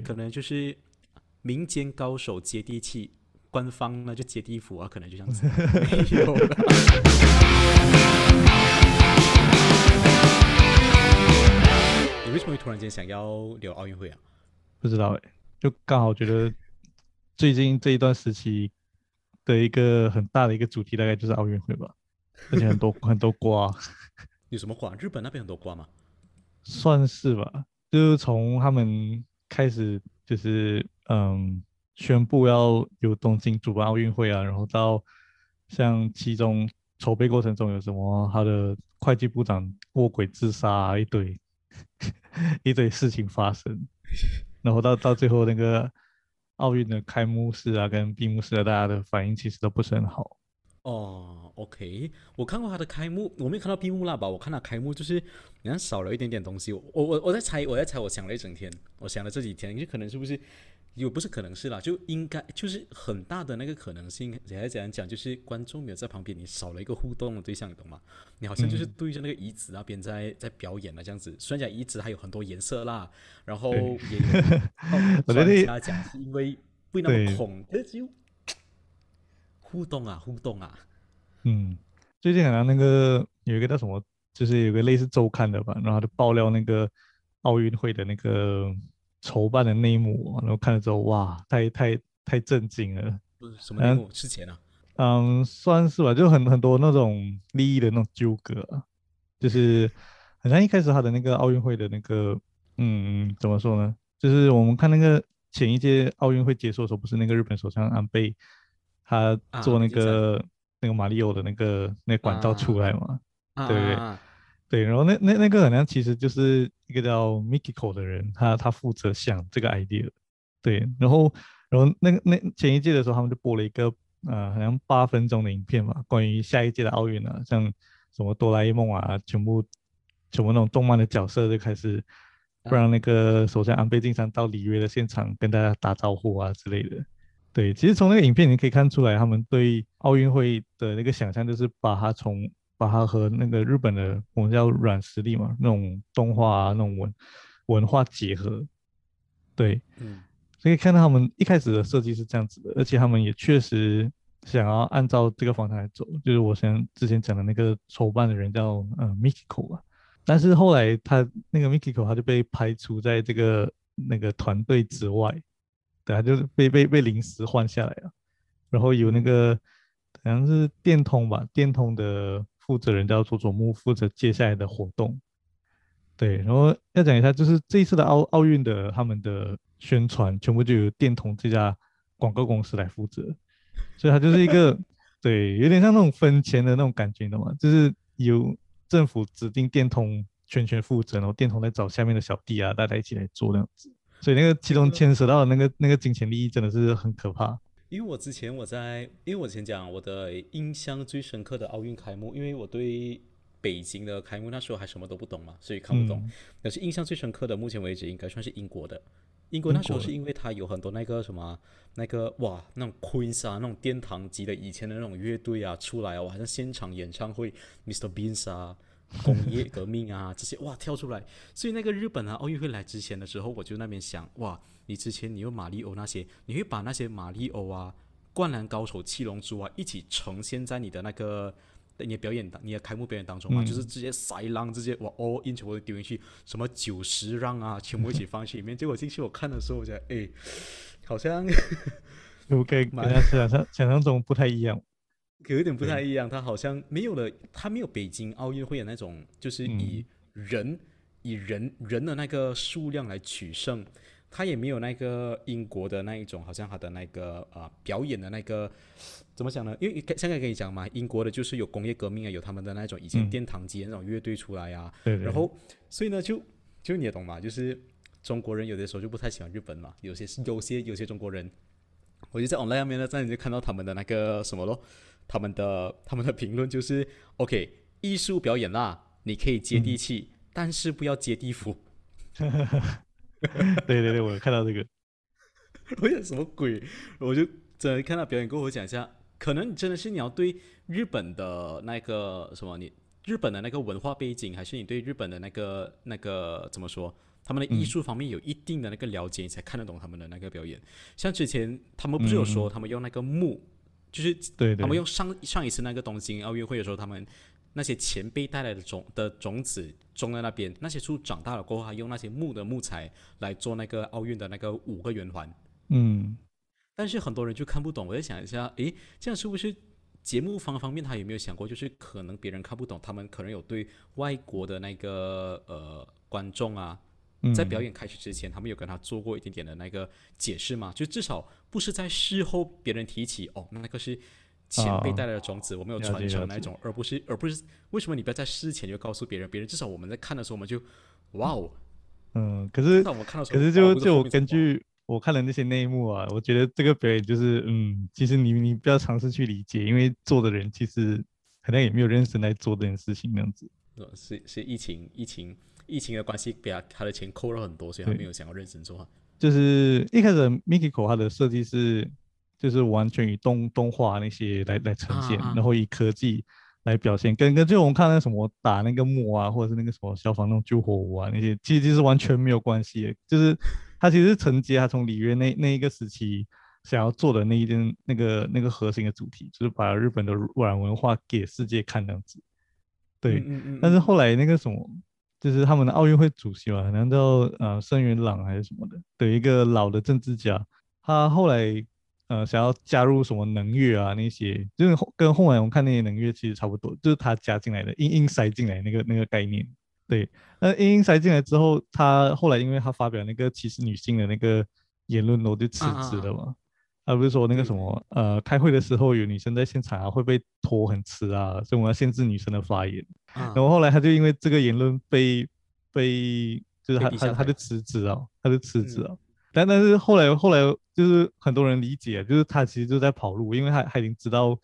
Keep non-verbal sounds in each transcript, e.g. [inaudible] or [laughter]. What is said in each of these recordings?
对，可能就是民间高手接地气，官方呢就接地府啊，可能就这样子。[laughs] 没有了你为什么会突然间想要聊奥运会啊？不知道哎，就刚好觉得最近这一段时期的一个很大的一个主题，大概就是奥运会吧，而且很多 [laughs] 很多瓜，有什么瓜？日本那边很多瓜吗？算是吧，就是从他们开始就是嗯宣布要有东京主办奥运会啊，然后到像其中筹备过程中有什么他的会计部长卧轨自杀、啊、一堆 [laughs] 一堆事情发生，然后到到最后那个奥运的开幕式啊跟闭幕式啊，大家的反应其实都不是很好。哦，OK，我看过他的开幕，我没有看到闭幕啦吧？我看他开幕就是好像少了一点点东西。我我我在猜，我在猜，我想了一整天，我想了这几天，就可能是不是有不是可能是啦，就应该就是很大的那个可能性。怎样怎样讲，就是观众没有在旁边，你少了一个互动的对象，你懂吗？你好像就是嗯对着那个椅子那边在在表演了这样子。虽然讲椅子还有很多颜色啦，然后也我觉得专家讲是因为不会那么对空，可是就互动啊，互动啊。嗯，最近好像那个有一个叫什么，就是有个类似周刊的吧，然后就爆料那个奥运会的那个筹办的内幕，然后看了之后，哇，太太太震惊了。什么内幕？之前啊，嗯，算是吧，就很很多那种利益的那种纠葛啊，就是好像一开始他的那个奥运会的那个，嗯，怎么说呢？就是我们看那个前一届奥运会结束的时候，不是那个日本首相安倍他啊做那个、那个马里奥的那个那个管道出来嘛？啊对对啊啊对，然后那那那个好像其实就是一个叫 Mikiko 的人，他他负责想这个 idea，对，然后然后那个那前一届的时候，他们就播了一个呃好像八分钟的影片嘛，关于下一届的奥运啊，像什么哆啦 A 梦啊，全部全部那种动漫的角色就开始不让那个首相安倍晋三到里约的现场跟大家打招呼啊之类的。对，其实从那个影片你可以看出来，他们对奥运会的那个想象就是把它从把它和那个日本的我们叫软实力嘛，那种动画啊，那种文文化结合。对，嗯所以看到他们一开始的设计是这样子的，而且他们也确实想要按照这个方向来走，就是我想之前讲的那个筹办的人叫呃 Mikiko 啊，但是后来他那个 Mikiko 他就被排除在这个那个团队之外，对，啊就是被被被临时换下来了，然后有那个好像是电通吧，电通的负责人叫佐佐木，负责接下来的活动。对，然后要讲一下，就是这一次的奥奥运的他们的宣传，全部就由电通这家广告公司来负责，所以它就是一个 [laughs] 对，有点像那种分钱的那种感觉，你懂吗？就是由政府指定电通全权负责，然后电通来找下面的小弟啊，大家一起来做那样子。所以那个其中牵涉到的那个那个金钱利益真的是很可怕。因为我之前我在，因为我之前讲我的印象最深刻的奥运开幕，因为我对北京的开幕那时候还什么都不懂嘛，所以看不懂。嗯但是印象最深刻的，目前为止应该算是英国的。英国那时候是因为它有很多那个什么那个哇那种 Queen 啊那种殿堂级的以前的那种乐队啊出来啊，哇，好像现场演唱会，Mr. Beans 啊。工业革命啊，这些哇跳出来，所以那个日本啊奥运会来之前的时候，我就那边想哇，你之前你有马里欧那些，你会把那些马里欧啊、灌篮高手、七龙珠啊一起呈现在你的那个你的表演当、你的开幕表演当中嘛？嗯就是直接塞浪，直接哇 all in 全部都丢进去，什么九十让啊，全部一起放去里面。结果进去我看的时候，我觉得哎，好像 [laughs] 可不可以跟蛮大家想象想象中不太一样？有一点不太一样，它好像没有了，它没有北京奥运会的那种，就是以人、以人人的那个数量来取胜，它也没有那个英国的那一种，好像它的那个啊、表演的那个怎么讲呢？因为现在跟你讲嘛，英国的就是有工业革命啊，有他们的那种以前嗯殿堂级的那种乐队出来啊，对对。然后所以呢，就就你也懂嘛，就是中国人有的时候就不太喜欢日本嘛，有些是有些有些中国人，我就在 online 上面呢，在你就看到他们的那个什么咯，他们的 [laughs] 他们的评论就是 OK，艺术表演啦，你可以接地气，但是不要接地府。[laughs] 对对对，我有看到这个。[laughs] 我有什么鬼？我就真的看到表演过后，我讲一下，可能真的是你要对日本的那个什么，你日本的那个文化背景，还是你对日本的那个那个怎么说，他们的艺术方面有一定的那个了解，你才看得懂他们的那个表演。像之前他们不是有说，他们用那个木，就是对对，他们用上上一次那个东京奥运会的时候，他们那些前辈带来的种的种子种在那边，那些树长大了过后，还用那些木的木材来做那个奥运的那个五个圆环。嗯，但是很多人就看不懂。我在想一下，诶，这样是不是节目方方面他有没有想过，就是可能别人看不懂，他们可能有对外国的那个呃观众啊，在表演开始之前，他们有跟他做过一点点的那个解释吗？就至少不是在事后别人提起哦，那个是前辈带来的种子，我们有传承那种，而不是而不是为什么你不要在事前就告诉别人？别人至少我们在看的时候，我们就哇哦，嗯，可是我们看到可是就就我根据。我看了那些内幕啊，我觉得这个表演就是，嗯，其实你你不要尝试去理解，因为做的人其实可能也没有认真来做这件事情那样子。是是疫情疫情疫情的关系，给他他的钱扣了很多，所以他没有想要认真做。就是一开始 Mikiko 他的设计是，就是完全以动动画那些来来呈现，然后以科技来表现，跟跟就我们看那什么打那个木啊，或者是那个什么消防那种救火舞啊那些，其实其实完全没有关系，就是。他其实承接他从里约那那一个时期想要做的那一件那个那个核心的主题，就是把日本的软文化给世界看这样子。对，但是后来那个什么，就是他们的奥运会主席嘛，难道呃森元朗还是什么的的一个老的政治家，他后来呃想要加入什么能乐啊那些，就是跟后来我们看那些能乐其实差不多，就是他加进来的，硬硬塞进来那个那个概念。对，那硬硬塞进来之后，他后来因为他发表那个歧视女性的那个言论，我就辞职了嘛。他不是说那个什么，呃，开会的时候有女生在现场啊，会被拖很迟啊，所以我们要限制女生的发言。然后后来他就因为这个言论被被，就是他他他就辞职了，他就辞职了。但但是后来后来就是很多人理解，就是他其实就在跑路，因为他他已经知道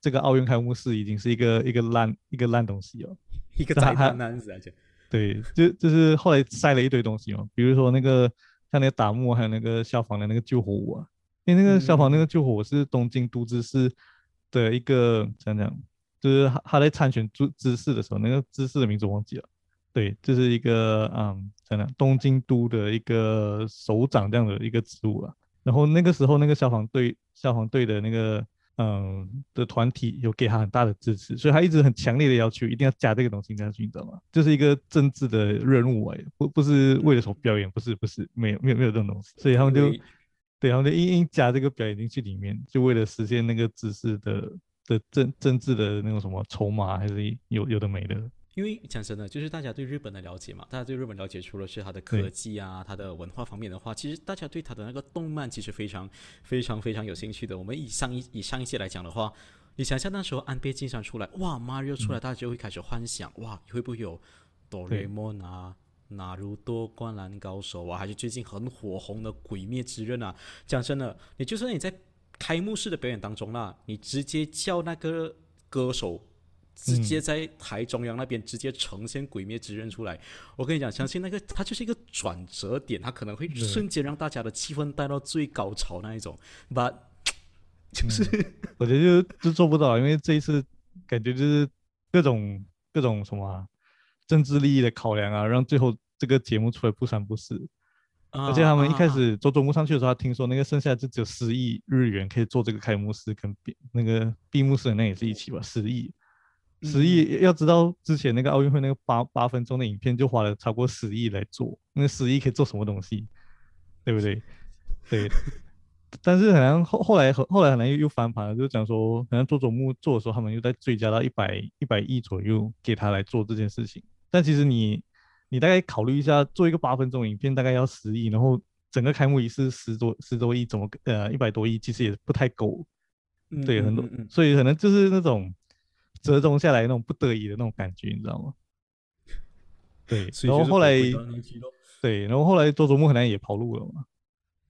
这个奥运开幕式已经是一个一个烂一个烂东西了。一个宅男子而且，对，就就是后来塞了一堆东西嘛，比如说那个像那个打木，还有那个消防的那个救火舞啊，因为那个消防那个救火是东京都知事的一个怎样讲，就是他他在参选知知事的时候，那个知事的名字忘记了，对，就是一个嗯怎样东京都的一个首长这样的一个职务啊，然后那个时候那个消防队消防队的那个。嗯，的团体有给他很大的支持，所以他一直很强烈的要求一定要加这个东西进去，你知道吗？就是一个政治的任务哎，不不是为了什么表演，不是不是，没有没有没有这种东西，所以他们就对，然后就硬硬加这个表演进去里面，就为了实现那个知识的的政政治的那种什么筹码，还是有有的没的。因为讲真的，就是大家对日本的了解嘛，大家对日本了解除了是它的科技啊，它的文化方面的话，其实大家对它的那个动漫其实非常非常非常有兴趣的。我们以上一以上一届来讲的话，你想象那时候安倍晋三出来，哇，Mario 出来，大家就会开始幻想，哇，会不会有哆啦 A 梦啊、哪如多、灌篮高手啊，还是最近很火红的鬼灭之刃啊？讲真的，你就算你在开幕式的表演当中啦，你直接叫那个歌手。直接在台中央那边直接呈现《鬼灭之刃》出来，我跟你讲，相信那个它就是一个转折点，它可能会瞬间让大家的气氛带到最高潮那一种。但 [tsk] 就是我觉得就就做不到，因为这一次感觉就是各种各种什么政治利益的考量啊，让最后这个节目出来不三不四。而且他们一开始做总幕上去的时候，听说那个剩下就只有十亿日元可以做这个开幕式跟闭那个闭幕式，那也是一起吧，十亿。十亿要知道之前那个奥运会那个八八分钟的影片就花了超过十亿来做，那十亿可以做什么东西，对不对？[laughs] 对。但是好像后后来后后来好像又又翻盘了，就讲说好像做总幕做的时候，他们又在追加到一百一百亿左右给他来做这件事情。但其实你你大概考虑一下，做一个八分钟影片大概要十亿，然后整个开幕仪式十多十多亿，怎么呃一百多亿其实也不太够。对，很多，所以可能就是那种。折中下来那种不得已的那种感觉，你知道吗？对，[laughs] 然后后来，对，然后后来周周木可能也跑路了嘛。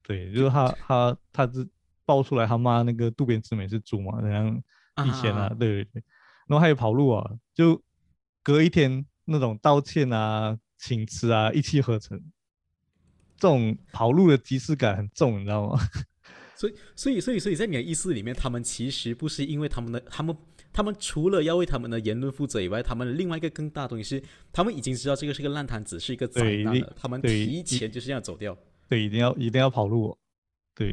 对，就是他他他是爆出来他妈那个渡边直美是猪嘛，然后以前啊，对对对，然后他也跑路啊，就隔一天那种道歉啊、请辞啊一气呵成，这种跑路的即视感很重，你知道吗？[laughs] 所以所以所以所以在你的意思里面，他们其实不是因为他们的他们。他们除了要为他们的言论负责以外，他们另外一个更大的东西是，他们已经知道这个是个烂摊子，是一个灾对一难了，他们提前就是这样走掉。对，一定要一定要跑路、哦，对，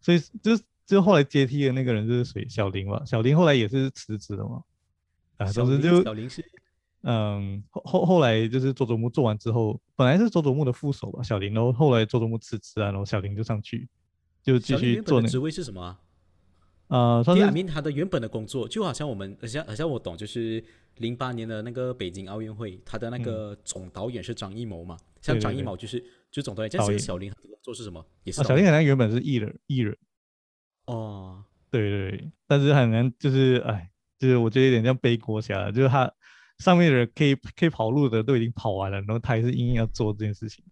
所以就是就后来接替的那个人就是谁？小林嘛，小林后来也是辞职了嘛，啊，小林总之就小林是嗯，后后后来就是佐佐木做完之后，本来是佐佐木的副手吧，小林，然后后来佐佐木辞职啊，然后小林就上去，就继续做那原本的职位是什么啊？呃，算第二是名他的原本的工作就好像我们，好像好像我懂，就是零八年的那个北京奥运会，他的那个总导演是张艺谋嘛，像张艺谋就是就总导演，这样导演。子小林他的工作是什么？也是小林好像原本是艺人，艺人，哦，对对对，但是很难，就是哎，就是我觉得有点像背锅侠，就是他上面的人可以可以跑路的都已经跑完了，然后他还是硬硬要做这件事情。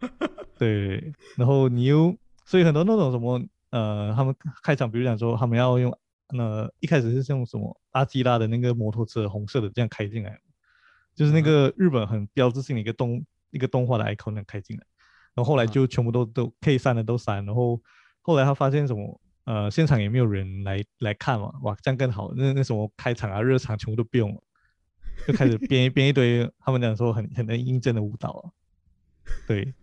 [laughs] 对，然后你又所以很多那种什么呃，他们开场比如讲说他们要用呃一开始是用什么阿基拉的那个摩托车红色的这样开进来，就是那个日本很标志性的一个动一个动画的 icon 那样开进来，然后后来嗯。就全部都都可以删的都删，然后后来他发现什么呃现场也没有人来来看嘛，哇这样更好，那那什么开场啊热场全部都不用了，就开始编编一堆他们讲说很很能印证的舞蹈，对，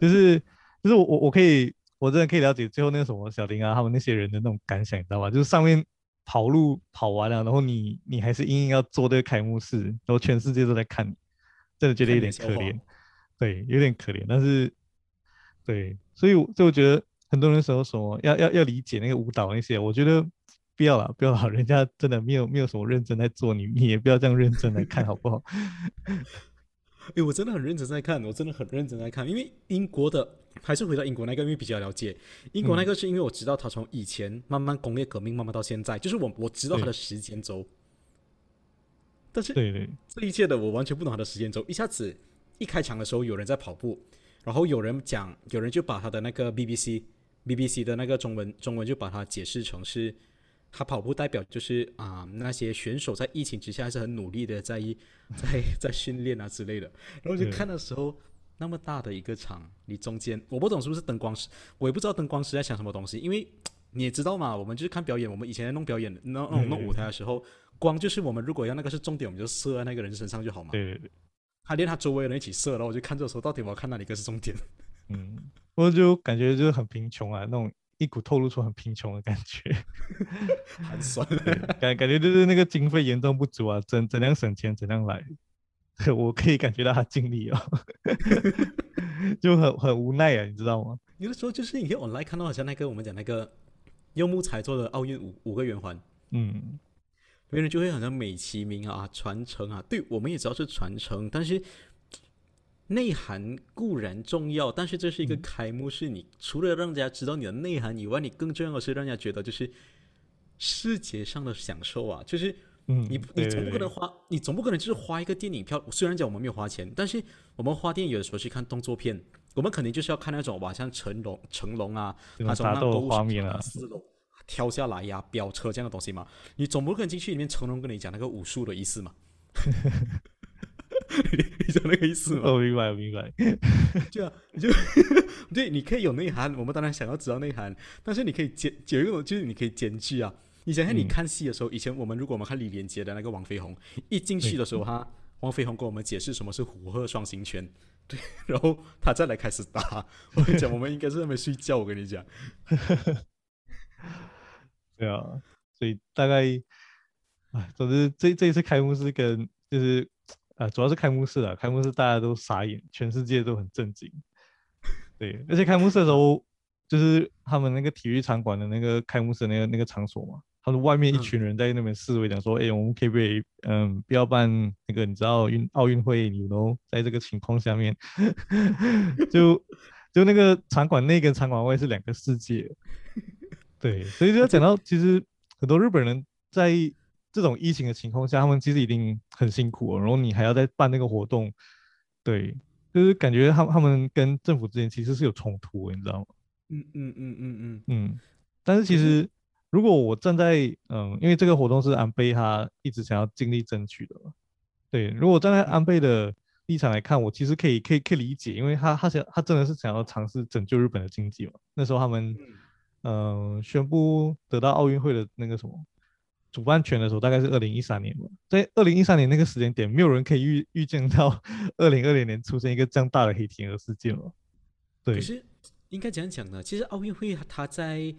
就是就是我我可以我真的可以了解最后那个什么小林啊他们那些人的那种感想，你知道吧？就是上面跑路跑完了，然后你你还是硬硬要做这个开幕式，然后全世界都在看你，真的觉得有点可怜，对，有点可怜，但是对，所以所以我觉得很多人说什么要要要理解那个舞蹈那些，我觉得不要了，不要了，[laughs] 人家真的没有没有什么认真在做，你你也不要这样认真来看好不好？[laughs] 诶，我真的很认真在看，我真的很认真在看，因为英国的还是回到英国那个，因为比较了解。英国那嗯。个，是因为我知道他从以前慢慢工业革命，慢慢到现在，就是我我知道他的时间轴，但是对对。这一切的我完全不懂他的时间轴。一下子一开场的时候有人在跑步，然后有人讲，有人就把他的那个 BBC BBC 的那个中文中文就把它解释成是，他跑步代表就是啊、那些选手在疫情之下还是很努力的在 [laughs] 在在训练啊之类的。然后就看的时候，那么大的一个场，你中间我不懂是不是灯光师，我也不知道灯光师在想什么东西，因为 [tsk] 你也知道嘛，我们就是看表演，我们以前在弄表演、弄弄弄舞台的时候，光就是我们如果要那个是重点，我们就射在那个人身上就好嘛。对对对。他连他周围的人一起射，然后我就看这时候到底我要看哪里个是重点。嗯，我就感觉就是很贫穷啊，那种一股透露出很贫穷的感觉，[laughs] 寒酸。感感觉就是那个经费严重不足啊，怎怎样省钱怎样来，[laughs] 我可以感觉到他尽力哦，[laughs] 就很很无奈啊，你知道吗？有的时候就是你可以 online 看到，好像那个我们讲那个用木材做的奥运五五个圆环，嗯，别人就会好像美其名啊传承啊，对我们也知道是传承，但是内涵固然重要，但是这是一个开幕式，你除了让人家知道你的内涵以外，你更重要的是让人家觉得就是视觉上的享受啊，就是嗯，你你总不可能花，你总不可能就是花一个电影票。虽然讲我们没有花钱，但是我们花电影有的时候去看动作片，我们肯定就是要看那种哇，像成龙、成龙啊，那种打斗的购物场画面啊四楼跳下来呀、飙车这样的东西嘛。你总不可能进去里面成龙跟你讲那个武术的意思嘛？[laughs] 你你讲那个意思吗？我，明白我明白，[laughs] 对啊，你就 [laughs] 对，你可以有内涵，我们当然想要知道内涵，但是你可以兼有一种就是你可以兼具啊。你想想，你嗯看戏的时候，以前我们如果我们看李连杰的那个王飞鸿，一进去的时候，他王飞鸿跟我们解释什么是虎鹤双形拳，[laughs] 对，然后他再来开始打。我跟你讲，我们应该是在那边睡觉。我跟你讲，对啊，所以大概，哎，总之这这一次开幕式跟就是啊、主要是开幕式啊，开幕式大家都傻眼，全世界都很震惊。对，而且开幕式的时候，就是他们那个体育场馆的那个开幕式那个那个场所嘛，他们外面一嗯群人在那边示威，讲说，哎、我们可不可以，嗯，不要办那个你知道运奥运会，你 know，在这个情况下面，[laughs] 就就那个场馆内跟场馆外是两个世界。对，所以就要讲到，其实很多日本人在这种疫情的情况下，他们其实已经很辛苦了，然后你还要再办那个活动，对，就是感觉他们他们跟政府之间其实是有冲突的，你知道吗？嗯嗯嗯嗯嗯，嗯，但是其实如果我站在嗯，因为这个活动是安倍他一直想要尽力争取的嘛，对，如果站在安倍的立场来看，我其实可以可以可以理解，因为他他想他真的是想要尝试拯救日本的经济嘛。那时候他们嗯、呃宣布得到奥运会的那个什么主办权的时候，大概是二零一三年吧。在二零一三年那个时间点，没有人可以预预见到 [laughs] 二零二零年出现一个这样大的黑天鹅事件了。对可，是应该怎样讲呢？其实奥运会它在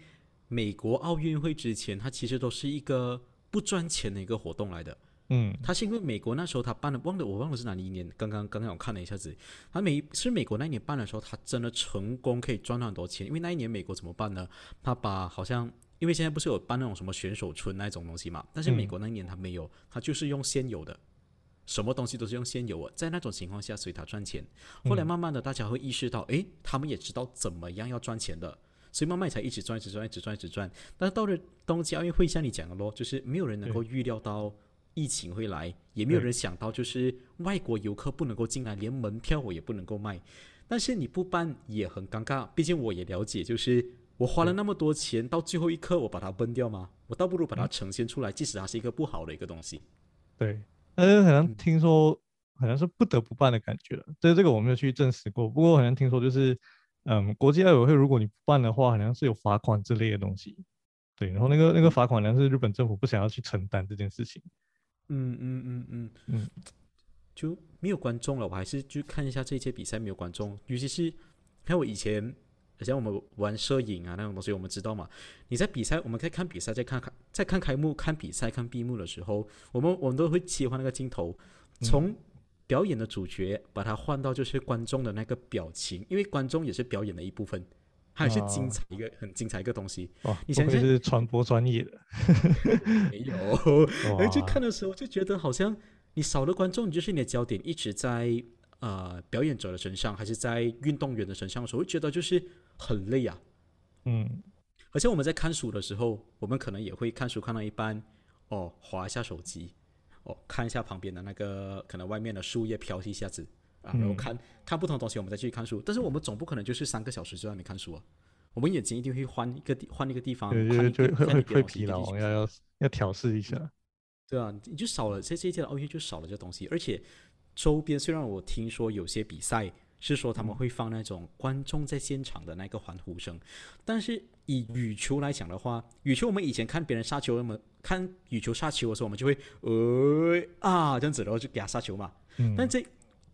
美国奥运会之前，它其实都是一个不赚钱的一个活动来的。嗯它是因为美国那时候他办的，忘了我忘了是哪一年，刚刚刚刚我看了一下子，他美是美国那一年办的时候，他真的成功可以赚到很多钱。因为那一年美国怎么办呢？他把好像因为现在不是有办那种什么选手村那种东西嘛，但是美国那一年他没有，他就是用现有的。什么东西都是用现有的，在那种情况下，所以他赚钱。后来慢慢的，大家会意识到，诶，他们也知道怎么样要赚钱的，所以慢慢才一直赚，一直赚，一直赚，一直赚。但是到了冬季奥运会，像你讲的咯，就是没有人能够预料到疫情会来，也没有人想到就是外国游客不能够进来，连门票我也不能够卖。但是你不办也很尴尬，毕竟我也了解，就是我花了那么多钱，到最后一刻我把它崩掉吗？我倒不如把它呈现出来，即使它是一个不好的一个东西。对，但是好像听说好像是不得不办的感觉了。这这个我没有去证实过，不过好像听说就是，嗯，国际奥委会如果你不办的话，好像是有罚款之类的东西。对，然后那个那个罚款好像是日本政府不想要去承担这件事情。嗯嗯嗯嗯嗯，就没有观众了，我还是去看一下这一届比赛没有观众，尤其是看我以前，像我们玩摄影啊那种东西，我们知道嘛，你在比赛，我们可以看比赛，在看看在看开幕、看比赛、看闭幕的时候，我们我们都会切换那个镜头，从表演的主角把它换到就是观众的那个表情，因为观众也是表演的一部分，它也是精彩一个、很精彩一个东西。哦，你想想是传播专业的。[laughs] 没有，[laughs] 哇而去看的时候就觉得好像你少了观众，就是你的焦点一直在呃表演者的身上，还是在运动员的身上的时候，会觉得就是很累啊。嗯，而且我们在看书的时候，我们可能也会看书看到一半，哦，划一下手机，哦，看一下旁边的那个可能外面的树叶飘一下子啊，然后嗯看、看不同的东西，我们再继续看书。但是我们总不可能就是三个小时就在那边看书啊，我们眼睛一定会换一个地换一个地方，对，看就就会疲劳，要要要调试一下。对啊，你就少了这这一届的奥运就少了这东西，而且周边虽然我听说有些比赛是说他们会放那种观众在现场的那个欢呼声，但是以羽球来讲的话，羽球我们以前看别人杀球，我们看羽球杀球的时候，我们就会呃啊这样子，然后就给他杀球嘛。嗯，但这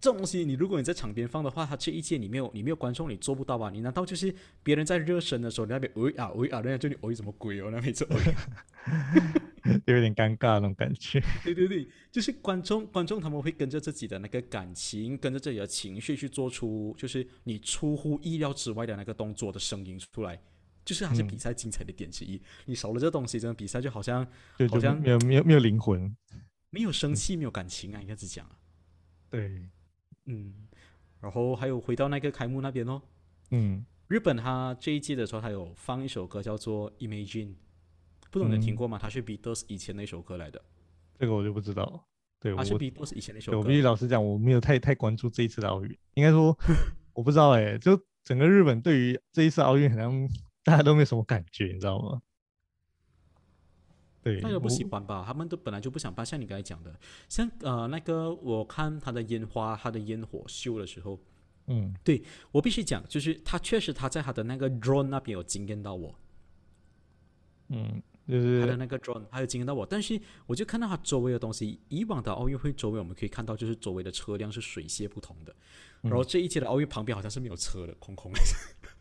这种东西，你如果你在场边放的话，他这一届你没有你没有观众，你做不到吧？你难道就是别人在热身的时候，你那边喂啊喂啊，人家就你喂什么鬼哦？那边就喂。有点尴尬那种感觉。对对对，就是观众，观众他们会跟着自己的那个感情，跟着自己的情绪去做出，就是你出乎意料之外的那个动作的声音出来，就是它是嗯比赛精彩的点之一。你少了这东西，真的比赛就好像就就好像没有没有没有灵魂。没有生气，没有感情啊，应该是讲啊。对，嗯，然后还有回到那个开幕那边哦，嗯，日本它这一季的时候，它有放一首歌叫做《Imagine》，不懂你听嗯过吗？它是 Beatles 以前的一首歌来的，这个我就不知道。对我它是 Beatles 以前的一首对我歌。必须老实讲，我没有太太关注这一次的奥运，应该说 [laughs] 我不知道哎、就整个日本对于这一次奥运好像大家都没有什么感觉，你知道吗？对，大家不喜欢吧？他们都本来就不想办，像你刚才讲的，像呃那个我看他的烟花、他的烟火秀的时候，嗯对我必须讲，就是他确实他在他的那个 drone 那边有惊艳到我，嗯，就他的那个 drone 还有惊艳到我，但是我就看到他周围的东西，以往的奥运会周围我们可以看到，就是周围的车辆是水泄不通的，然后这一届的奥运旁边好像是没有车的，空空的。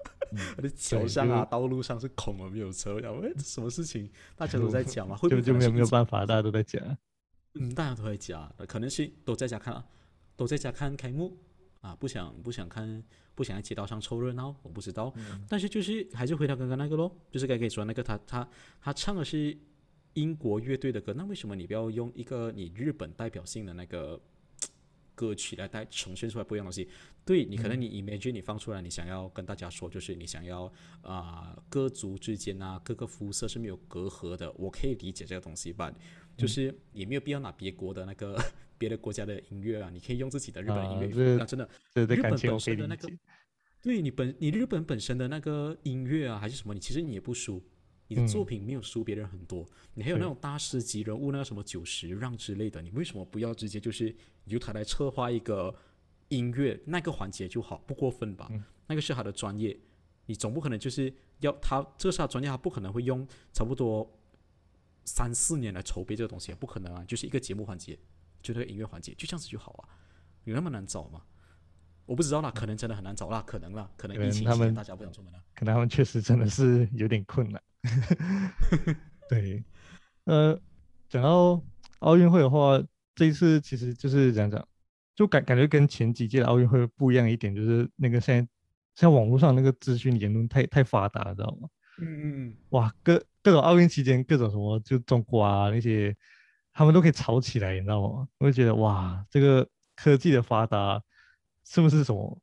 [laughs] 我的桥上啊，道路上是空的，没有车。然后，哎，这什么事情？大家都在讲嘛，会不会就就没有没有办法，大家都在讲。嗯，大家都在讲，可能是都在家看啊，都在家看开幕啊，不想不想看，不想在街道上凑热闹，我不知道。但是就是还是回到刚刚那个咯，就是刚刚跟你说那个他他他唱的是英国乐队的歌，那为什么你不要用一个你日本代表性的那个歌曲来带呈现出来不一样的东西？对你可能你 imagine 你放出来，你想要跟大家说，就是你想要啊、各族之间啊各个肤色是没有隔阂的，我可以理解这个东西吧，就是也没有必要拿别国的那个 [laughs] 别的国家的音乐啊，你可以用自己的日本音乐那真的对对，日本本身的那个。对你本你日本本身的那个音乐啊，还是什么，你其实你也不输，你的作嗯品没有输别人很多。你还有那种大师级人物，那个什么九十让之类的，你为什么不要直接就是由他来策划一个音乐那个环节就好，不过分吧？嗯那个是他的专业，你总不可能就是要他这是他专业，他不可能会用差不多三四年来筹备这个东西，不可能啊，就是一个节目环节，就这个音乐环节，就这样子就好啊，有那么难找吗？我不知道啦，可能真的很难找啦，可能啦，可能疫情期间大家不想出门了，可能他们确实真的是有点困难。[laughs] 对，呃，讲到奥运会的话，这一次其实就是讲讲，就感感觉跟前几届的奥运会不一样一点，就是那个现在像网络上那个资讯言论太太发达，知道吗？嗯嗯嗯，哇，各各种奥运期间各种什么，就中国啊那些，他们都可以吵起来，你知道吗？我就觉得哇，这个科技的发达是不是什么，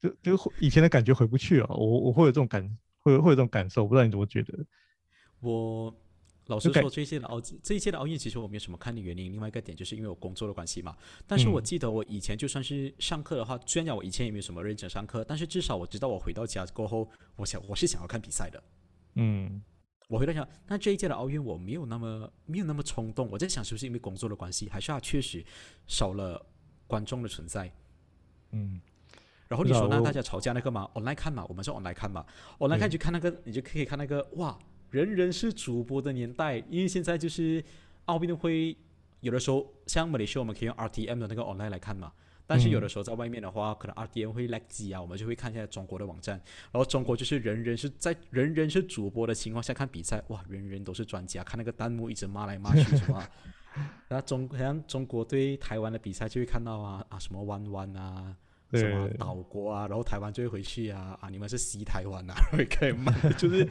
就就以前的感觉回不去了。我我会有这种感，会会有这种感受，不知道你怎么觉得？我老实说，这一届的奥这一届的奥运，其实我没有什么看的原因。另外一个点就是因为我工作的关系嘛。但是我记得我以前就算是上课的话，虽然讲我以前也没有什么认真上课，但是至少我知道我回到家过后，我想我是想要看比赛的。嗯，我回到想，那这一届的奥运我没有那么没有那么冲动。我在想是不是因为工作的关系，还是它确实少了观众的存在？嗯。然后你说那大家吵架那个嘛，online 看嘛，我们说 online 看嘛，online 看就看那个，你就可以看那个哇。人人是主播的年代，因为现在就是奥运会，有的时候像马来西亚我们可以用 RTM 的那个 online 来看嘛，但是有的时候在外面的话，可能 RTM 会 lag 机啊，我们就会看一下中国的网站，然后中国就是人人是在人人是主播的情况下看比赛，哇，人人都是专家，看那个弹幕一直骂来骂去什么，然后中像中国对台湾的比赛就会看到啊啊什么弯弯啊。什么岛国啊，然后台湾就会回去啊啊！你们是西台湾啊，[laughs] 会可以骂，[laughs] 就是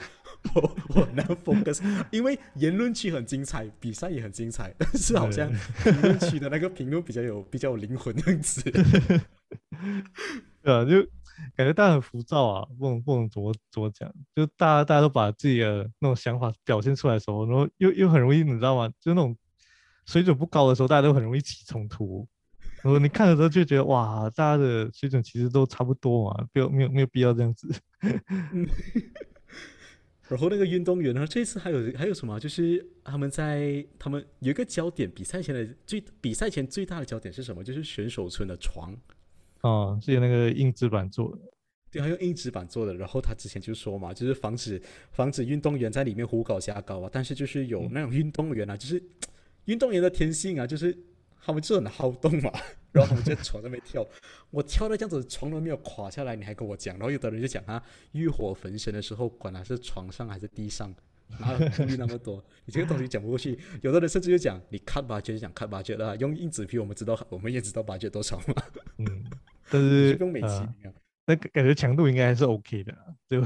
我我难 focus，因为言论区很精彩，比赛也很精彩，[laughs] 但是好像评论区的那个评论比较有比较有灵魂样子。对啊，就感觉大家很浮躁啊，不能不能怎么怎么讲，就大家大家都把自己的那种想法表现出来的时候，然后又又很容易，你知道吗？就那种水准不高的时候，大家都很容易起冲突。然后你看的时候就觉得哇，大家的水准其实都差不多嘛，不要没有没有必要这样子。[laughs] 然后那个运动员呢，这次还有还有什么？就是他们在他们有一个焦点，比赛前的最比赛前最大的焦点是什么？就是选手村的床。哦，是用那个硬纸板做的。对，他用硬纸板做的。然后他之前就说嘛，就是防止防止运动员在里面胡搞瞎搞啊。但是就是有那种运动员啊，就是运动员的天性啊，就是。他们就很好动嘛，[laughs] 然后他们就在床上面跳，我跳到这样子，床都没有垮下来，你还跟我讲，然后有的人就讲他欲火焚身的时候，管他是床上还是地上，哪有顾虑那么多？你这个东西讲不过去。有的人甚至就讲，你看吧，就是讲看吧，觉得用硬纸皮，我们知道，我们也知道八折多少嘛。嗯，但是跟美琪一样，那感觉强度应该还是 OK 的，就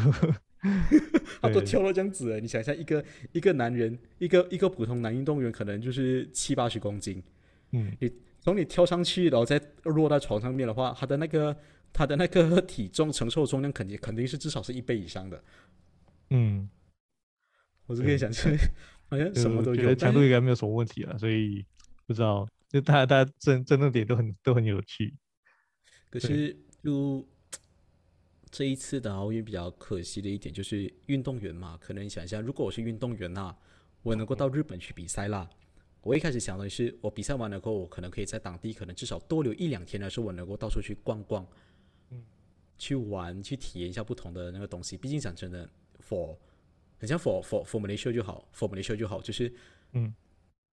[laughs] 他都跳到这样子，你想一下，一个一个男人，一个一个普通男运动员，可能就是七八十公斤。嗯，你从你跳上去，然后再落到床上面的话，他的那个他的那个体重承受重量肯定肯定是至少是一倍以上的。嗯，我是可以想象，好像什么都有，强度应该没有什么问题了，所以不知道，就大家大家争争论点都很都很有趣。可是就这一次的奥运比较可惜的一点就是运动员嘛，可能想一下，如果我是运动员呐，我能够到日本去比赛啦。我一开始想的是，我比赛完了过后，我可能可以在当地，可能至少多留一两天的时候，我能够到处去逛逛，嗯，去玩，去体验一下不同的那个东西。毕竟讲真的，for 很像 for for for Malaysia 就好，for Malaysia 就好，就是，嗯，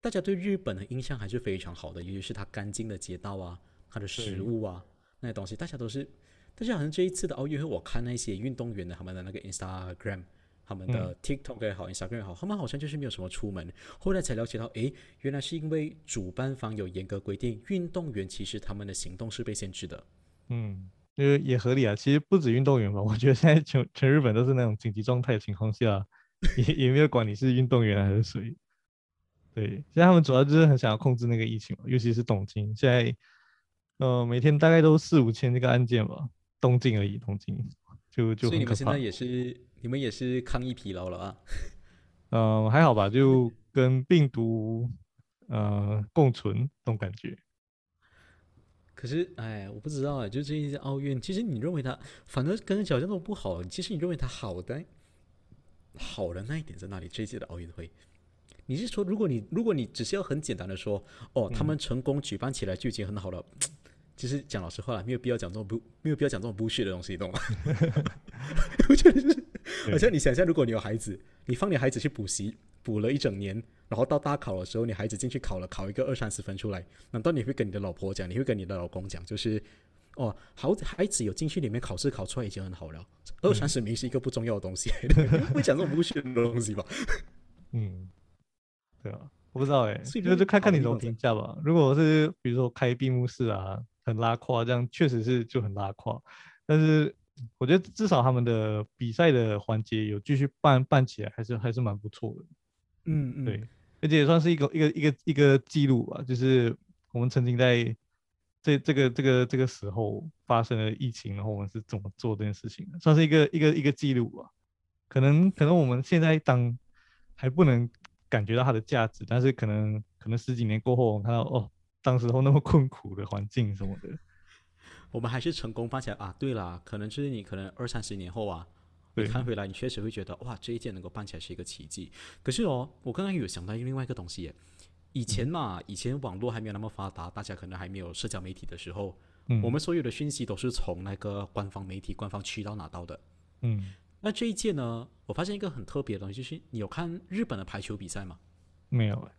大家对日本的印象还是非常好的，尤其是它干净的街道啊，它的食物啊那些东西，大家都是，但是好像这一次的奥运会，我看那些运动员的他们的那个 Instagram。他们的 TikTok 也好，Instagram 也好，他们好像就是没有什么出门。后来才了解到，诶，原来是因为主办方有严格规定，运动员其实他们的行动是被限制的。嗯，就是也合理啊。其实不止运动员吧，[laughs] 我觉得现在全全日本都是那种紧急状态的情况下，[laughs] 也也没有管你是运动员还是谁。对，现在他们主要就是很想要控制那个疫情嘛，尤其是东京，现在呃每天大概都四五千这个案件吧，东京而已，东京就就所以你们现在也是。你们也是抗疫疲劳了啊？[laughs] 嗯，还好吧，就跟病毒呃共存这种感觉。可是，哎，我不知道啊，就这一届奥运，其实你认为它，反正跟小将都不好，其实你认为它好的，好的那一点在哪里？这一届的奥运会，你是说，如果你如果你只是要很简单的说，哦，他们成功举办起来就已经很好了。其实讲老实话，没有必要讲这种不没有必要讲这种不屑的东西，你懂吗？[laughs] [laughs] 我觉得是，好像你想象，如果你有孩子，你放你孩子去补习，补了一整年，然后到大考的时候，你孩子进去考了，考一个二三十分出来，难道你会跟你的老婆讲，你会跟你的老公讲，就是哦，好孩子有进去里面考试考出来已经很好了，二三十名是一个不重要的东西，[laughs] 不会讲这种不炫的东西吧？嗯，对啊，我不知道哎，所以就就看看你怎么评价吧。如果是比如说开闭幕式啊，很拉胯，这样确实是就很拉胯。但是我觉得至少他们的比赛的环节有继续办办起来，还是还是蛮不错的。嗯嗯，对，而且也算是一个一个一个一个记录吧，就是我们曾经在这这个这个这个时候发生了疫情，然后我们是怎么做这件事情的，算是一个一个一个记录吧。可能可能我们现在当还不能感觉到它的价值，但是可能可能十几年过后，我们看到哦，当时候那么困苦的环境什么的，我们还是成功办起来啊。对啦，可能就是你可能二三十年后啊，你看回来，你确实会觉得哇，这一届能够办起来是一个奇迹。可是哦，我刚刚有想到另外一个东西耶，以前嘛，以前网络还没有那么发达，大家可能还没有社交媒体的时候，嗯，我们所有的讯息都是从那个官方媒体、官方渠道拿到的。嗯那这一届呢，我发现一个很特别的东西，就是你有看日本的排球比赛吗？没有欸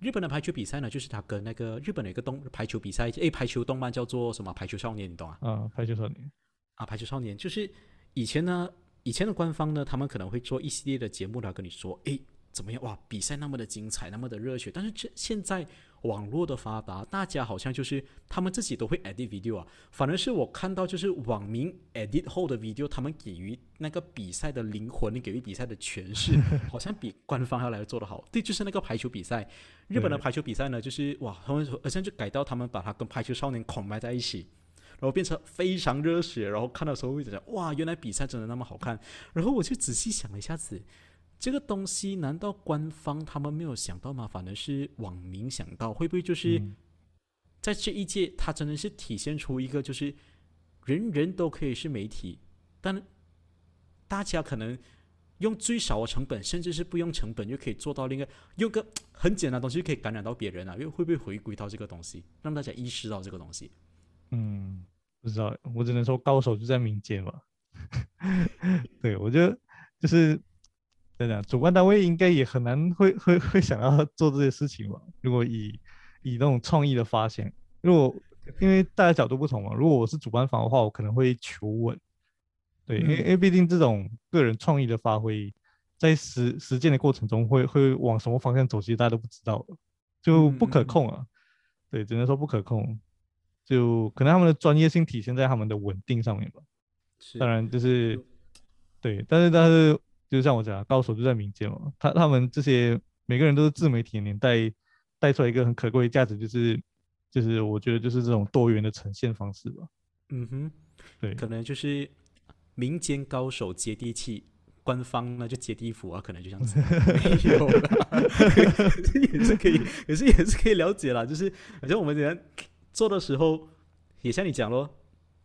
日本的排球比赛呢，就是他跟那个日本的一个动排球比赛，诶，排球动漫叫做什么？排球少年，你懂啊？啊，排球少年，啊，排球少年就是以前呢，以前的官方呢，他们可能会做一系列的节目来跟你说，诶，怎么样？哇，比赛那么的精彩，那么的热血。但是这现在网络的发达，大家好像就是他们自己都会 edit video 啊，反而是我看到就是网民 edit 后的 video，他们给予那个比赛的灵魂，给予比赛的诠释，[laughs] 好像比官方要来做得好。对，就是那个排球比赛，日本的排球比赛呢，就是哇，他们好像就改到他们把它跟排球少年 combine 在一起。然后变成非常热血，然后看的时候会觉得哇，原来比赛真的那么好看。然后我就仔细想了一下子，这个东西难道官方他们没有想到吗？反而是网民想到，会不会就是嗯在这一届，它真的是体现出一个就是人人都可以是媒体，但大家可能用最少的成本，甚至是不用成本就可以做到另一个用个很简单的东西就可以感染到别人啊，又会不会回归到这个东西，让大家意识到这个东西？嗯，不知道，我只能说高手就在民间吧。[laughs] 对，我觉得就是怎样讲，主办单位应该也很难会会会想要做这些事情吧。如果以以那种创意的发现，如果因为大家角度不同嘛，如果我是主办方的话，我可能会求稳。对，因为因为毕竟这种个人创意的发挥，在实实践的过程中会会往什么方向走，其实大家都不知道，就不可嗯嗯嗯控啊。对，只能说不可控。就可能他们的专业性体现在他们的稳定上面吧。当然就是对，但是但是就像我讲的，高手就在民间嘛。他他们这些每个人都是自媒体的年代带出来一个很可贵的价值，就是就是我觉得就是这种多元的呈现方式吧。嗯哼，对，可能就是民间高手接地气，官方呢就接地府啊，可能就这样子。没 [laughs] [laughs] 有啦，也是可以，也是也是可以了解啦。就是好像我们人做的时候，也像你讲咯，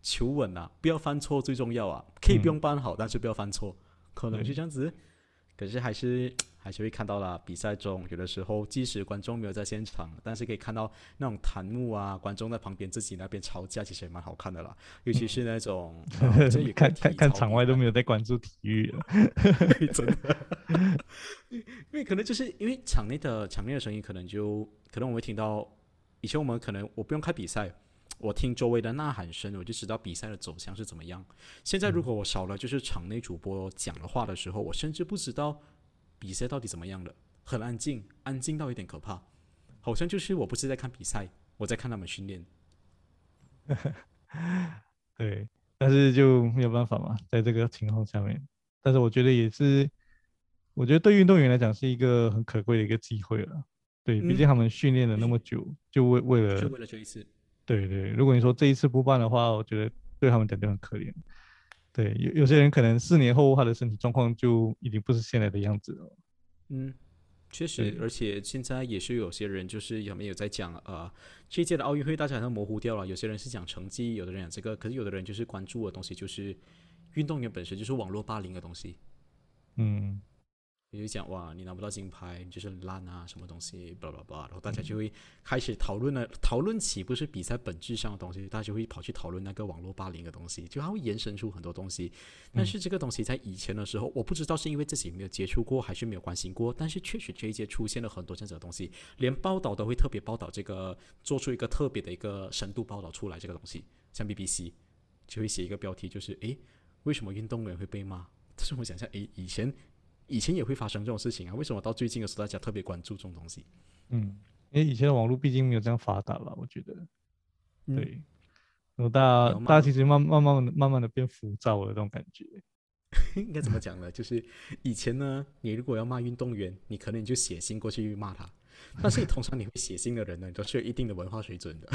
求稳啊，不要犯错最重要啊。可以不用办好，但是不要犯错，可能是这样子。可是还是 [tsk] 还是会看到了，比赛中有的时候，即使观众没有在现场，但是可以看到那种弹幕啊，观众在旁边自己那边吵架，其实也蛮好看的啦。尤其是那种、[laughs] 呃这也可以看看看场外都没有在关注体育 [laughs] 了。真的，[laughs] 因为可能就是因为场内的场内的声音，可能就可能我会听到，以前我们可能我不用看比赛，我听周围的呐喊声，我就知道比赛的走向是怎么样。现在如果我少了就是场内主播讲的话的时候，我甚至不知道比赛到底怎么样了，很安静，安静到有点可怕，好像就是我不是在看比赛，我在看他们训练。[laughs] 对，但是就没有办法嘛，在这个情况下面，但是我觉得也是，我觉得对运动员来讲是一个很可贵的一个机会了。对，毕竟嗯他们训练了那么久，就为为了就为了这一次，对对，如果你说这一次不办的话，我觉得对他们讲就很可怜。对，有有些人可能四年后他的身体状况就已经不是现在的样子了。嗯，确实，而且现在也是有些人就是有没有在讲呃，这一届的奥运会大家好像模糊掉了，有些人是讲成绩，有的人讲这个，可是有的人就是关注的东西就是运动员本身就是网络霸凌的东西。嗯，你就讲哇，你拿不到金牌，你就是很烂啊，什么东西，巴拉巴拉，然后大家就会开始讨论了，讨论起不是比赛本质上的东西，大家就会跑去讨论那个网络霸凌的东西，就它会延伸出很多东西。但是这个东西在以前的时候，我不知道是因为自己没有接触过，还是没有关心过，但是确实这一届出现了很多这样子的东西，连报道都会特别报道这个，做出一个特别的一个深度报道出来这个东西，像 BBC 就会写一个标题，就是诶，为什么运动员会被骂？但是我想象，诶，以前。以前也会发生这种事情啊？为什么到最近的时候大家特别关注这种东西？嗯，因为以前的网络毕竟没有这样发达吧？我觉得，对，然后大家大家其实慢慢慢慢慢慢的变浮躁了，这种感觉。[laughs] 应该怎么讲呢？就是以前呢，你如果要骂运动员，你可能你就写信过去骂他。但是通常你会写信的人呢，都是有一定的文化水准的。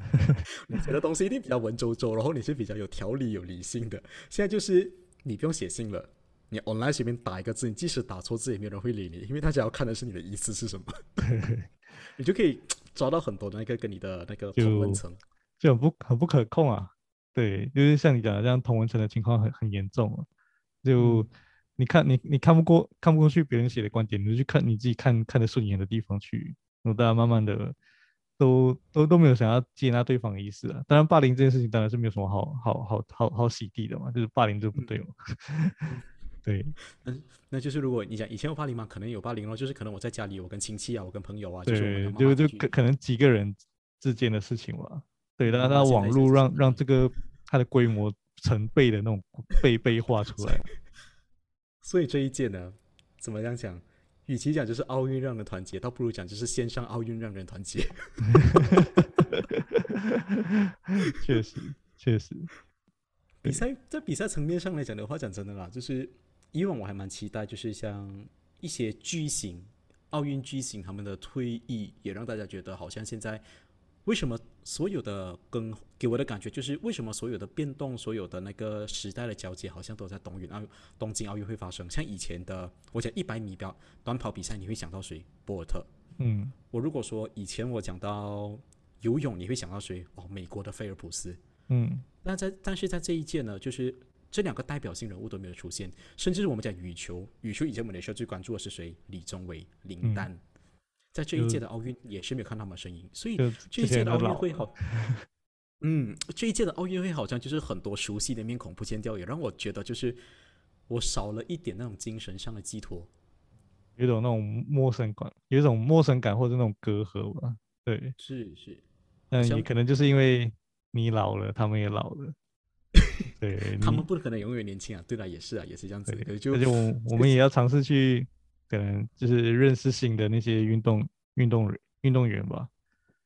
[laughs] 你写的东西一定比较文绉绉，然后你是比较有条理、有理性的。现在就是你不用写信了。你 online 随便打一个字，你即使打错字，也没有人会理你，因为大家要看的是你的意思是什么。[laughs] 你就可以抓到很多的那个跟你的那个同文层，就很不很不可控啊。对，就是像你讲的这样，同文层的情况很很严重啊。就你看你你看不过看不过去别人写的观点，你就去看你自己看看得顺眼的地方去。然后大家慢慢的都都都没有想要接纳对方的意思啊。当然，霸凌这件事情当然是没有什么好好好好好洗地的嘛，就是霸凌就不对嘛。对，嗯，那就是如果你讲以前有霸凌吗？可能有霸凌咯，就是可能我在家里，我跟亲戚啊，我跟朋友啊，对，就就可可能几个人之间的事情嘛。对，但是他网络让让这个它的规模成倍的那种倍倍化出来。[laughs] 所以这一届呢，怎么样讲？与其讲就是奥运让人团结，倒不如讲就是线上奥运让人团结。确实，确实。[laughs] 比赛在比赛层面上来讲的话，讲真的啦，就是以往我还蛮期待，就是像一些巨星、奥运巨星他们的退役，也让大家觉得好像现在为什么所有的跟给我的感觉就是，为什么所有的变动、所有的那个时代的交接，好像都在东运奥东京奥运会发生。像以前的，我讲一百米标短跑比赛，你会想到谁？博尔特。嗯。我如果说以前我讲到游泳，你会想到谁？哦，美国的菲尔普斯。嗯。那在但是在这一届呢，就是这两个代表性人物都没有出现，甚至是我们讲羽球，羽球以前我们的时候最关注的是谁？李宗伟、林丹，在这一届的奥运也是没有看到他们身影，所以这一届的奥运会好，[laughs] 嗯，这一届的奥运会好像就是很多熟悉的面孔不见掉，也让我觉得就是我少了一点那种精神上的寄托，有种那种陌生感，有一种陌生感或者那种隔阂吧，对，是是，嗯，也可能就是因为。你老了，他们也老了，对，他们不可能永远年轻啊。对了，也是啊，也是这样子。而且我我们也要尝试去，可能就是认识新的那些运动运动运动员吧。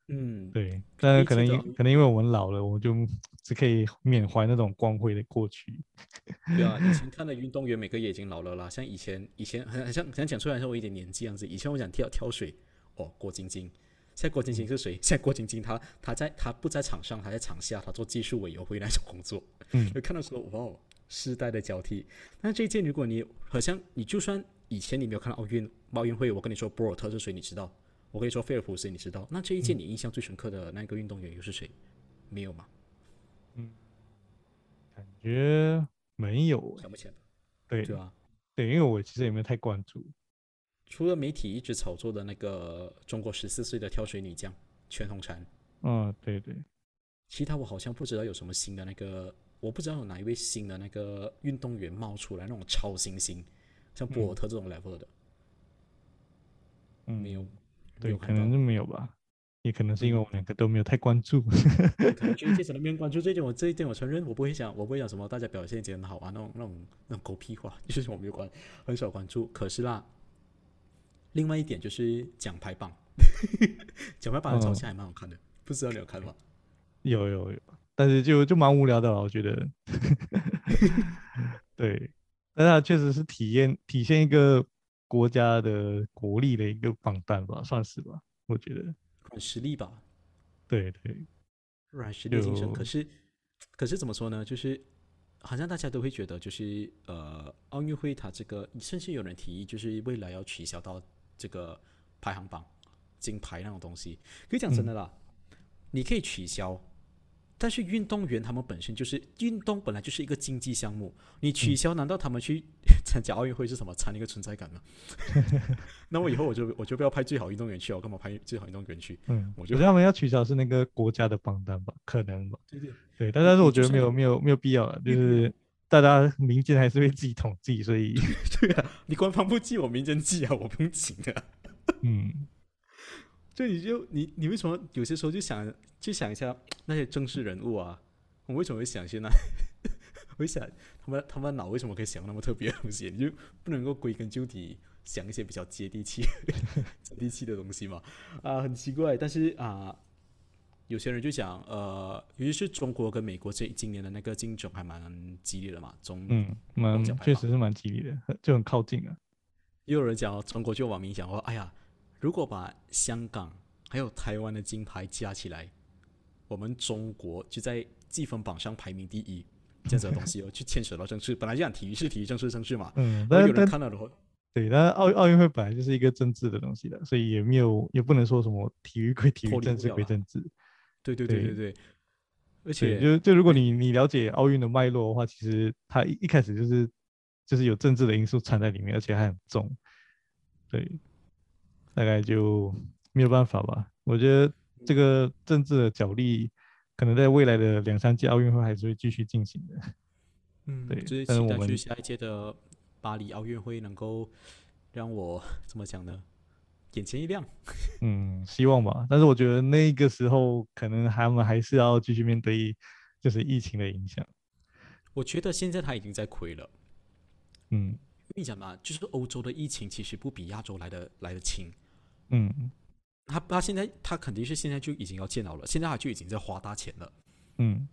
嗯，对。但是可能可能因为我们老了，我们就 [laughs] 只可以缅怀那种光辉的过去。[laughs] 对啊，以前看的运动员每个也已经老了啦。像以前以前很很像很像讲出来的时候，我一点年纪样子。以前我想跳跳水，哦，郭晶晶。现在郭晶晶是谁？现在郭晶晶她她在她不在场上，她在场下，她做技术委员会那种工作。嗯，就看到说哇，世代的交替。那这一届，如果你好像你就算以前你没有看到奥运奥运会，我跟你说博尔特是谁，你知道？我跟你说菲尔普斯，你知道？那这一届你印象最深刻的那个运动员又是谁？没有吗？嗯，感觉没有，想不起来。对，对吧？对，因为我其实也没有太关注。除了媒体一直炒作的那个中国十四岁的跳水女将全红婵，嗯，对对，其他我好像不知道有什么新的那个，我不知道有哪一位新的那个运动员冒出来那种超新星，像博尔特这种 level 的，嗯，没有，对，可能是没有吧，也可能是因为我们两个都没有太关注，可能这一届没有关注这一点，我这一点我承认，我不会讲，我不会讲什么大家表现得很好啊，那种那种那种狗屁话，就是我没有关，很少关注，可是啦。另外一点就是奖牌榜，[laughs] 奖牌榜的照片还蛮好看的，不知道你有看吗？有有有，但是就就蛮无聊的了，我觉得。[laughs] 对，但它确实是体验体现一个国家的国力的一个榜单吧，算是吧，我觉得。实力吧。对对。软实力精神，可是可是怎么说呢？就是好像大家都会觉得，就是呃，奥运会它这个，甚至有人提议，就是未来要取消到。这个排行榜金牌那种东西，可以讲真的啦，你可以取消，但是运动员他们本身就是运动，本来就是一个竞技项目，你取消，难道他们去参加奥运会是什么？参一个存在感吗？[laughs] 那我以后我就我就不要派最好运动员去，我干嘛派最好运动员去？嗯，我觉得他们要取消是那个国家的榜单吧，可能吧。对对对，但但是我觉得没有没有没有必要了，就是大家民间还是会自己统计，所以 [laughs] 对啊，你官方不记，我民间记啊，我不用请啊。嗯 [laughs] 就你就你你为什么有些时候就想就想一下那些正式人物啊，我为什么会想一些那？[laughs] 我会想他们他们脑为什么可以想那么特别的东西？你就不能够归根究底想一些比较接地气、接地气的东西嘛？啊，很奇怪。但是啊，有些人就讲，呃，尤其是中国跟美国这今年的那个竞争还蛮激烈的嘛，中嗯，蛮确实是蛮激烈的，[laughs] 就很靠近啊。也有人讲哦，中国就网民讲说，哎呀，如果把香港还有台湾的金牌加起来，我们中国就在积分榜上排名第一，这样子的东西哦，就牵扯到政治。本来就讲体育是体育，政治是政治嘛。嗯，那有人看到的话，对，但是奥奥运会本来就是一个政治的东西的，所以也没有也不能说什么体育归体育，政治归政治。对对对对对对，而，且就就如果你你了解奥运的脉络的话，其实它一一开始就是就是有政治的因素掺在里面，而且还很重。对，大概就没有办法吧。我觉得这个政治的角力，可能在未来的两三届奥运会还是会继续进行的。嗯，对就是我们期待去下一届的巴黎奥运会能够让我 [laughs] 怎么讲呢？眼前一亮。嗯，希望吧。但是我觉得那个时候可能他们还是要继续面对就是疫情的影响。我觉得现在他已经在亏了。嗯跟你讲嘛，就是欧洲的疫情其实不比亚洲来的来的轻。嗯他他现在他肯定是现在就已经要见到了，现在他就已经在花大钱了。嗯，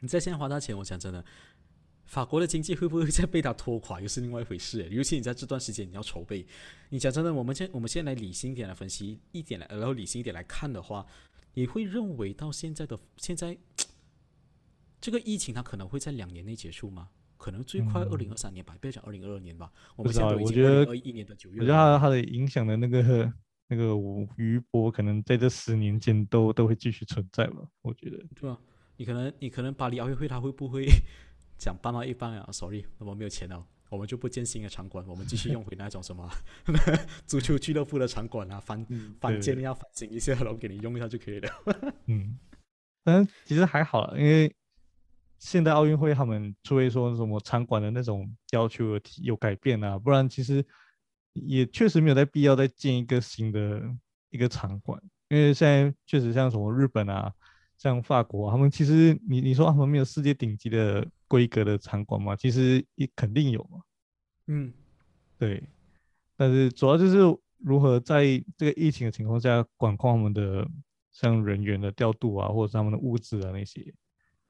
你在现在花大钱，我讲真的，法国的经济会不会再被它拖垮，又是另外一回事。[laughs] 尤其你在这段时间你要筹备，你讲真的，我们先我们现在来理性一点来分析一点来，然后理性一点来看的话，你会认为到现在的现在这个疫情它可能会在两年内结束吗？可能最快嗯二零二三年吧，不要讲二零二二年吧，我不知道们现在已经我觉得二一年的九月我。觉得它它的影响的那个那个余波，可能在这十年间都都会继续存在吧。我觉得，对吧？你可能你可能巴黎奥运会它会不会讲办到一半啊？Sorry，我们没有钱了，我们就不建新的场馆，我们继续用回那种什么 [laughs] 足球俱乐部的场馆啊，翻翻对建一下、翻新一下，然后给你用一下就可以了。[laughs] 嗯，但是其实还好啦，因为现代奥运会他们除非说什么场馆的那种要求有有改变啊，不然其实也确实没有在必要再建一个新的一个场馆，因为现在确实像什么日本啊，像法国啊、他们其实你你说他们没有世界顶级的规格的场馆嘛，其实也肯定有嘛。嗯，对，但是主要就是如何在这个疫情的情况下管控他们的像人员的调度啊，或者是他们的物资啊那些。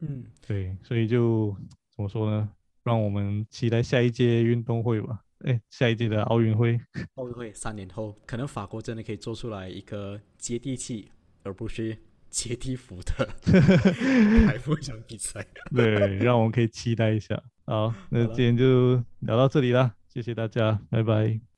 嗯，对，所以就怎么说呢？让我们期待下一届运动会吧。哎，下一届的奥运会。奥运会三年后，可能法国真的可以做出来一个接地气，而不是接地服的海陆场比赛。对，让我们可以期待一下。好，那今天就聊到这里啦，谢谢大家，拜拜。